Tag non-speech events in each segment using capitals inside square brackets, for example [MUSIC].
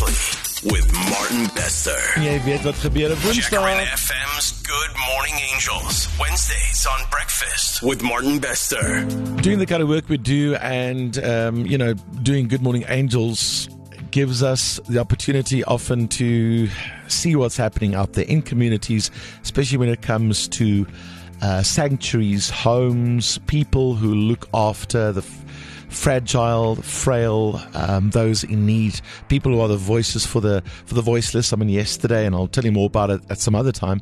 With Martin Bester. Jy weet wat gebeur op Woensdae. FM's Good Morning Angels. Wednesdays on Breakfast with Martin Bester. Doing the kind of work we do and, um, you know, doing Good Morning Angels gives us the opportunity often to see what's happening out there in communities, especially when it comes to uh, sanctuaries, homes, people who look after the f- fragile, frail, um, those in need, people who are the voices for the for the voiceless. I mean, yesterday, and I'll tell you more about it at some other time.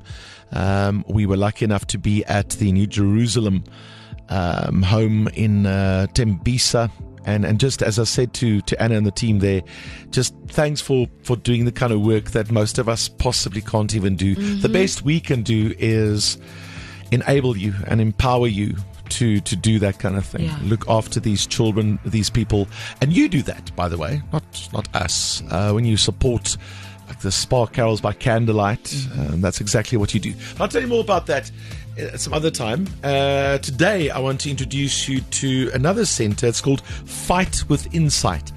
Um, we were lucky enough to be at the New Jerusalem um, home in uh, Tembisa. And, and just as I said to, to Anna and the team there, just thanks for, for doing the kind of work that most of us possibly can't even do. The best we can do is enable you and empower you to to do that kind of thing. Yeah. Look after these children, these people, and you do that, by the way, not not us. Uh, when you support like the Spark Carols by candlelight, um, that's exactly what you do. I'll tell you more about that at some other time. Uh, today, I want to introduce you to another center. It's called Fight with Insight.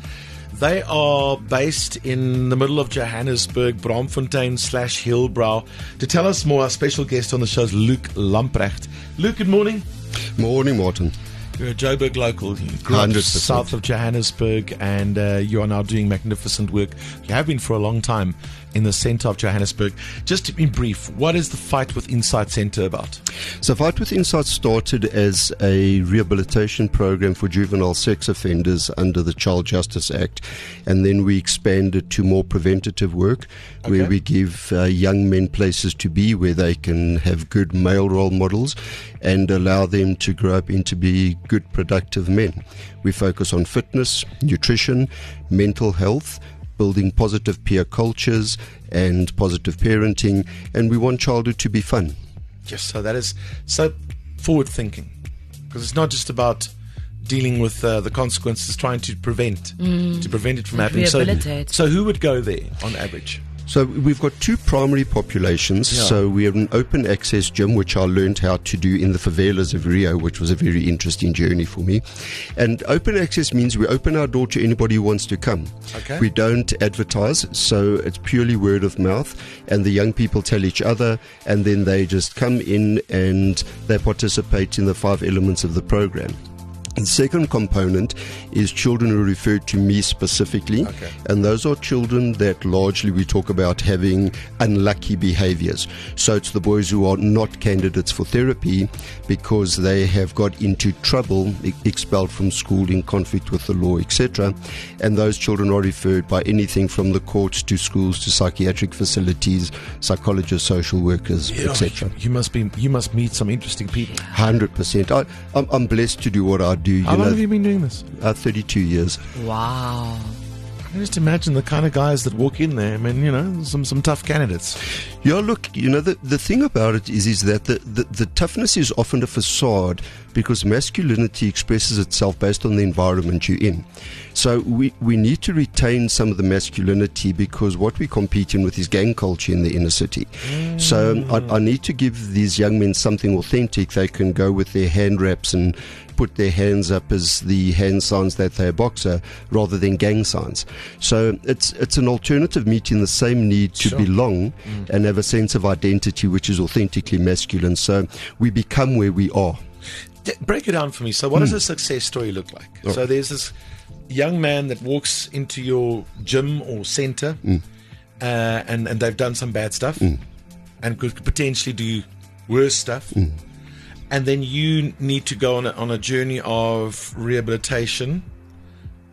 They are based in the middle of Johannesburg, Braamfontein slash Hillbrow. To tell us more, our special guest on the show is Luke Lamprecht. Luke, good morning. Morning, Martin. You're a Joburg local. You grew up 100%. south of Johannesburg, and uh, you are now doing magnificent work. You have been for a long time in the centre of Johannesburg. Just in brief, what is the Fight with Insight Centre about? So, Fight with Insight started as a rehabilitation program for juvenile sex offenders under the Child Justice Act, and then we expanded to more preventative work, where we give uh, young men places to be where they can have good male role models and allow them to grow up into be good, productive men. We focus on fitness, nutrition, mental health. Building positive peer cultures and positive parenting, and we want childhood to be fun. Yes, so that is so forward thinking because it's not just about dealing with uh, the consequences, trying to prevent to prevent it from happening. So, so who would go there on average? So we've got two primary populations. Yeah. So we have an open access gym, which I learned how to do in the favelas of Rio, which was a very interesting journey for me. And open access means we open our door to anybody who wants to come. Okay. We don't advertise, so it's purely word of mouth, and the young people tell each other, and then they just come in and they participate in the five elements of the program. The second component is children who are referred to me specifically, Okay. and those are children that largely we talk about having unlucky behaviors. So it's the boys who are not candidates for therapy because they have got into trouble, expelled from school, in conflict with the law, etc. And those children are referred by anything from the courts to schools to psychiatric facilities, psychologists, social workers, etc. You must be. You must meet some interesting people. Hundred percent. I'm, I'm blessed to do what I do. You How long know, have you been doing this? uh, 32 years. Wow. I just imagine the kind of guys that walk in there. I mean, you know, some some tough candidates. Yeah, look, you know, the, the thing about it is, is that the, the, the toughness is often a facade because masculinity expresses itself based on the environment you're in. So we, we need to retain some of the masculinity because what we're competing with is gang culture in the inner city. So I, I need to give these young men something authentic. They can go with their hand wraps and put their hands up as the hand signs that they're a boxer rather than gang signs. So it's it's an alternative meeting the same need to Sure. belong mm. and have a sense of identity which is authentically masculine. So we become where we are. D- break it down for me. So, what does hmm. a success story look like? Oh. So, there's this young man that walks into your gym or center, hmm. uh, and and they've done some bad stuff, hmm. and could potentially do worse stuff. And then you need to go on a, on a journey of rehabilitation,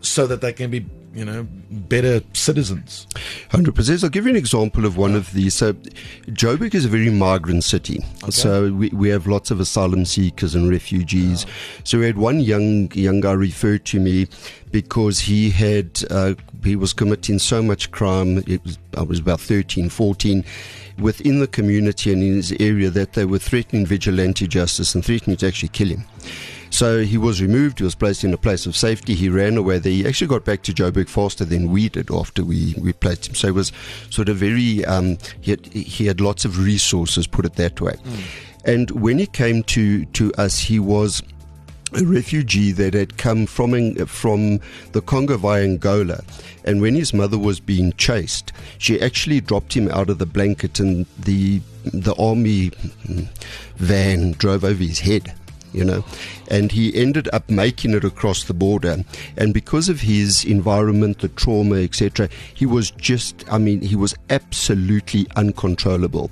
so that they can be, you know, better citizens. Hundred percent. I'll give you an example of one of these. So, Joburg is a very migrant city. So we, we have lots of asylum seekers and refugees. So we had one young young guy referred to me because he had uh, he was committing so much crime. It was I was about 13, 14 within the community and in his area that they were threatening vigilante justice and threatening to actually kill him. So he was removed. He was placed in a place of safety. He ran away. There. He actually got back to Joburg faster than we did after we, we placed him. So it was sort of very. Um, he had he had lots of resources. Put it that way. And when he came to to us, he was a refugee that had come from from the Congo via Angola, and when his mother was being chased, she actually dropped him out of the blanket, and the the army van drove over his head you know. And he ended up making it across the border. And because of his environment, the trauma, etc., he was just, I mean, he was absolutely uncontrollable.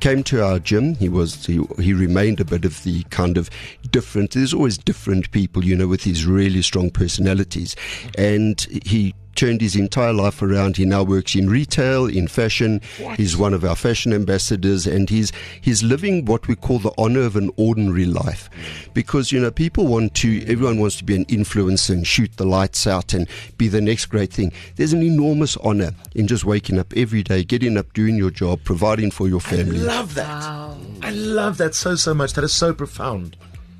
Came to our gym. He was, he, he remained a bit of the kind of different, there's always different people, you know, with these really strong personalities. And he turned his entire life around. He now works in retail, in fashion. What? He's one of our fashion ambassadors, and he's he's living what we call the honor of an ordinary life, because you know people want to, everyone wants to be an influencer and shoot the lights out and be the next great thing. There's an enormous honor in just waking up every day, getting up, doing your job, providing for your family. I love that. Wow. I love that so so much. That is so profound.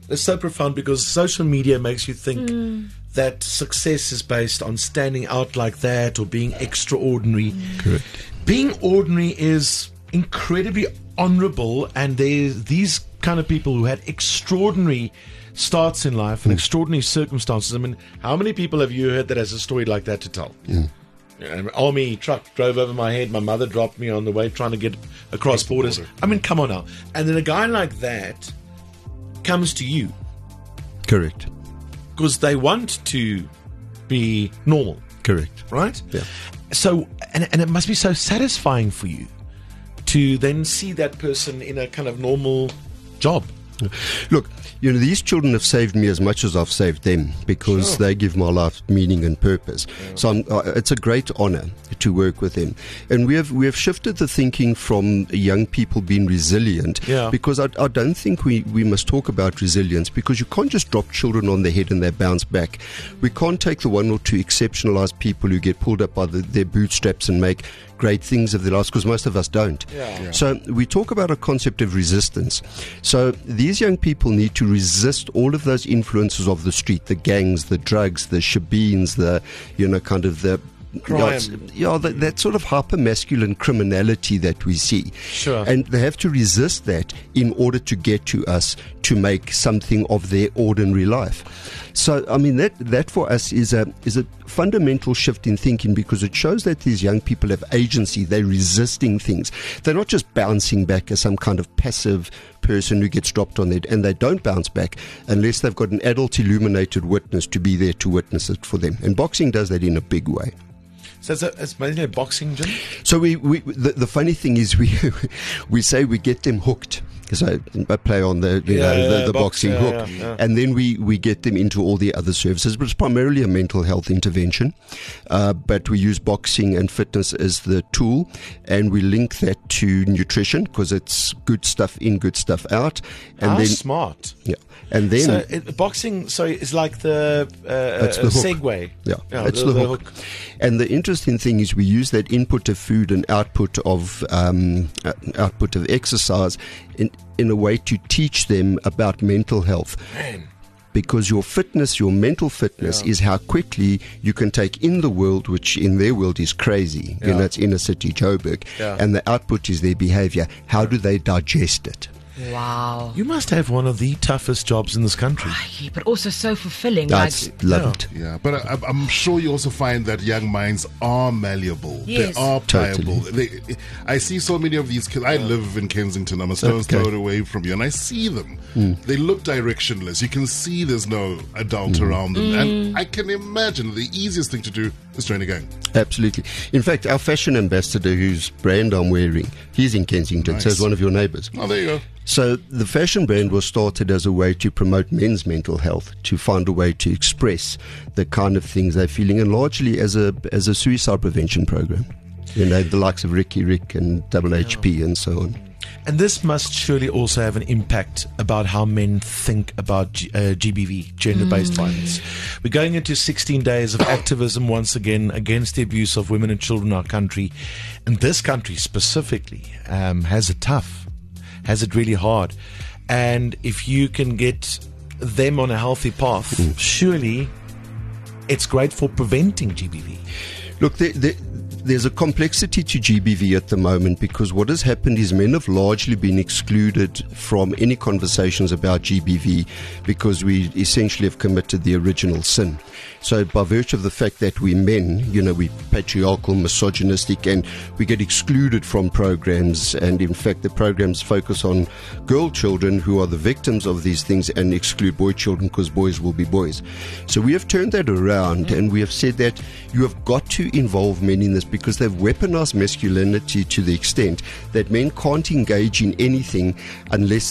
It's so profound because social media makes you think mm that success is based on standing out like that or being extraordinary. Correct. Being ordinary is incredibly honorable, and there's these kind of people who had extraordinary starts in life and mm. extraordinary circumstances. I mean, how many people have you heard that has a story like that to tell? Mm. An army truck drove over my head. My mother dropped me on the way trying to get across borders. Border. I mean, come on now. And then a guy like that comes to you. Correct because they want to be normal. Correct. Right? Yeah. So, and, and it must be so satisfying for you to then see that person in a kind of normal job. Look, you know, these children have saved me as much as I've saved them because sure. they give my life meaning and purpose. Yeah. So uh, it's a great honor to work with them. And we have we have shifted the thinking from young people being resilient yeah. because I, I don't think we, we must talk about resilience because you can't just drop children on their head and they bounce back. We can't take the one or two exceptionalized people who get pulled up by the, their bootstraps and make great things of their lives because most of us don't. Yeah. Yeah. So we talk about a concept of resistance. So these young people need to resist all of those influences of the street, the gangs, the drugs, the shebeens, the you know kind of the crime. Yeah, that, that, sort of hyper masculine criminality that we see. Sure. And they have to resist that in order to get to us to make something of their ordinary life. So, I mean, that, that for us is a, is a fundamental shift in thinking because it shows that these young people have agency. They're resisting things. They're not just bouncing back as some kind of passive person who gets dropped on it, and they don't bounce back unless they've got an adult illuminated witness to be there to witness it for them. And boxing does that in a big way. So it's, a, it's mainly a boxing gym. So we, we the, the funny thing is we [LAUGHS] we say we get them hooked because I, I, play on the you yeah, know the, the box, boxing yeah, hook, yeah, and then we, we get them into all the other services. But it's primarily a mental health intervention, uh, but we use boxing and fitness as the tool, and we link that to nutrition because it's good stuff in, good stuff out, and How then smart. Yeah, and then so it, boxing. So it's like the, uh, the segue. Yeah, yeah it's the, the, hook. hook. And the interesting thing is we use that input of food and output of um, uh, output of exercise in in a way to teach them about mental health. Man because your fitness, your mental fitness, yeah. is how quickly you can take in the world, which in their world is crazy. Yeah. You know, it's inner city Joburg, yeah. and the output is their behavior. How do they digest it? Wow. You must have one of the toughest jobs in this country. Right, but also so fulfilling. That's like, love it. Yeah, but I, am sure you also find that young minds are malleable. Yes. They are pliable. Totally. They, I see so many of these kids. I live in Kensington. I'm a stone's okay. throw away from you, and I see them. Mm. They look directionless. You can see there's no adult mm. around them. Mm. And I can imagine the easiest thing to do is join a gang. Absolutely. In fact, our fashion ambassador, whose brand I'm wearing, he's in Kensington, nice. so he's one of your neighbors. Oh, there you go. So the fashion brand was started as a way to promote men's mental health, to find a way to express the kind of things they're feeling, and largely as a as a suicide prevention program. You know, the likes of Riky Rick and Double HP and so on. And this must surely also have an impact about how men think about G- uh, GBV, gender based mm. violence. We're going into 16 days of [COUGHS] activism once again against the abuse of women and children in our country. And this country specifically um, has it tough has it really hard. And if you can get them on a healthy path, mm. surely it's great for preventing GBV. Look, the, the, there's a complexity to GBV at the moment because what has happened is men have largely been excluded from any conversations about GBV because we essentially have committed the original sin. So, by virtue of the fact that we're men, you know, we're patriarchal, misogynistic, and we get excluded from programs. And in fact, the programs focus on girl children who are the victims of these things and exclude boy children because boys will be boys. So, we have turned that around and we have said that you have got to involve men in this because they've weaponized masculinity to the extent that men can't engage in anything unless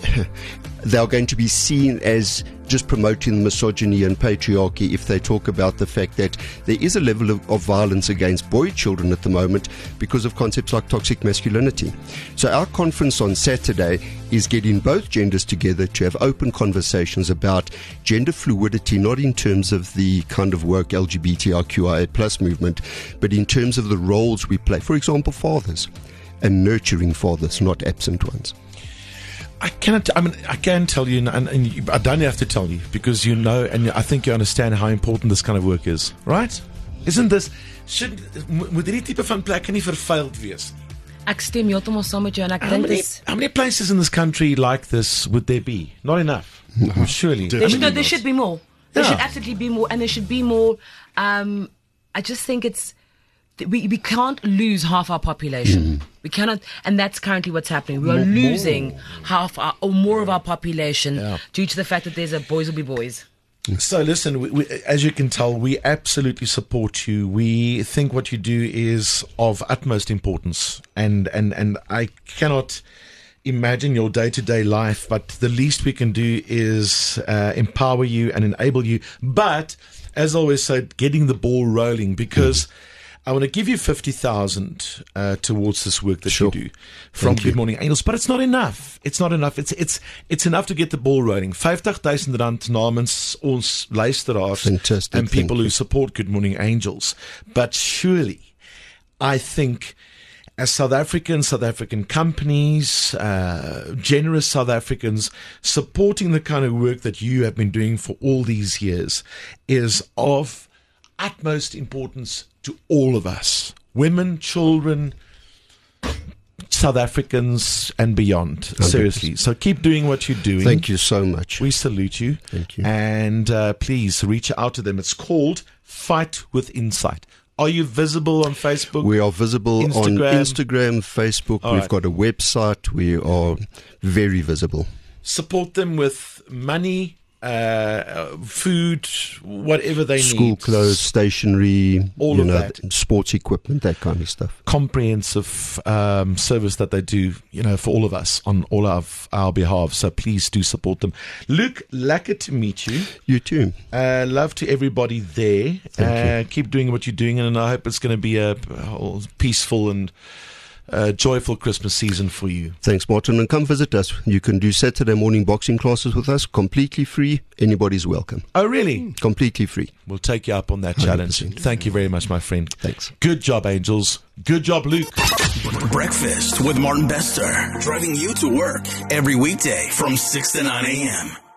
[COUGHS] they're going to be seen as just promoting misogyny and patriarchy if they talk about the fact that there is a level of, of, violence against boy children at the moment because of concepts like toxic masculinity. So, our conference on Saturday is getting both genders together to have open conversations about gender fluidity, not in terms of the kind of work LGBTIQIA plus movement, but in terms of the roles we play. For example, fathers and nurturing fathers, not absent ones. I cannot. I mean, I can tell you, and, and you, I don't have to tell you because you know, and I think you understand how important this kind of work is, right? Isn't this? Should moet hierdie tipe van plekke nie vervuild wees nie. Ek stem heeltemal saam met jou en ek How dink many, dis how many places in this country like this would there be? Not enough. Surely. there should, no, there should be more. There Yeah. should absolutely be more, and there should be more. Um, I just think it's we we can't lose half our population. We cannot, and that's currently what's happening. We are losing half our, or more of our population Yeah. due to the fact that there's a boys will be boys. So listen, we, we, as you can tell, we absolutely support you. We think what you do is of utmost importance, and and and I cannot imagine your day to day life. But the least we can do is uh, empower you and enable you. But as I always said, getting the ball rolling because. I want to give you fifty thousand uh, towards this work that Sure. you do from Thank you. Good Morning Angels, but it's not enough. It's not enough. It's it's it's enough to get the ball rolling. Fifty thousand rand namens ons luisteraars Fantastic, and people who support Good Morning Angels. But surely, I think. As South Africans, South African companies, uh, generous South Africans supporting the kind of work that you have been doing for all these years is of utmost importance to all of us women, children, South Africans, and beyond. Seriously. So keep doing what you're doing. Thank you so much. We salute you. Thank you. And uh, please reach out to them. It's called Fight with Insight. Are you visible on Facebook? We are visible on Instagram. Instagram, Facebook. All We've right. got a website. We are very visible. Support them with money, uh, food, whatever they School need. School clothes, stationery, All you of know, that. sports equipment, that kind of stuff. comprehensive um, service that they do, you know, for all of us on all of our behalf. So please do support them. Luke, lekker to meet you. You too. Uh, love to everybody there. Thank uh, Keep doing what you're doing, and I hope it's going to be a, a peaceful and uh, joyful Christmas season for you. Thanks, Martin. And come visit us. You can do Saturday morning boxing classes with us, completely free. Anybody's welcome. Oh, really? Completely free. We'll take you up on that challenge. 100%. Thank you very much, my friend. Thanks. Good job, Angels. Good job, Luke. Breakfast with Martin Bester. Driving you to work every weekday from 6 to 9 a.m.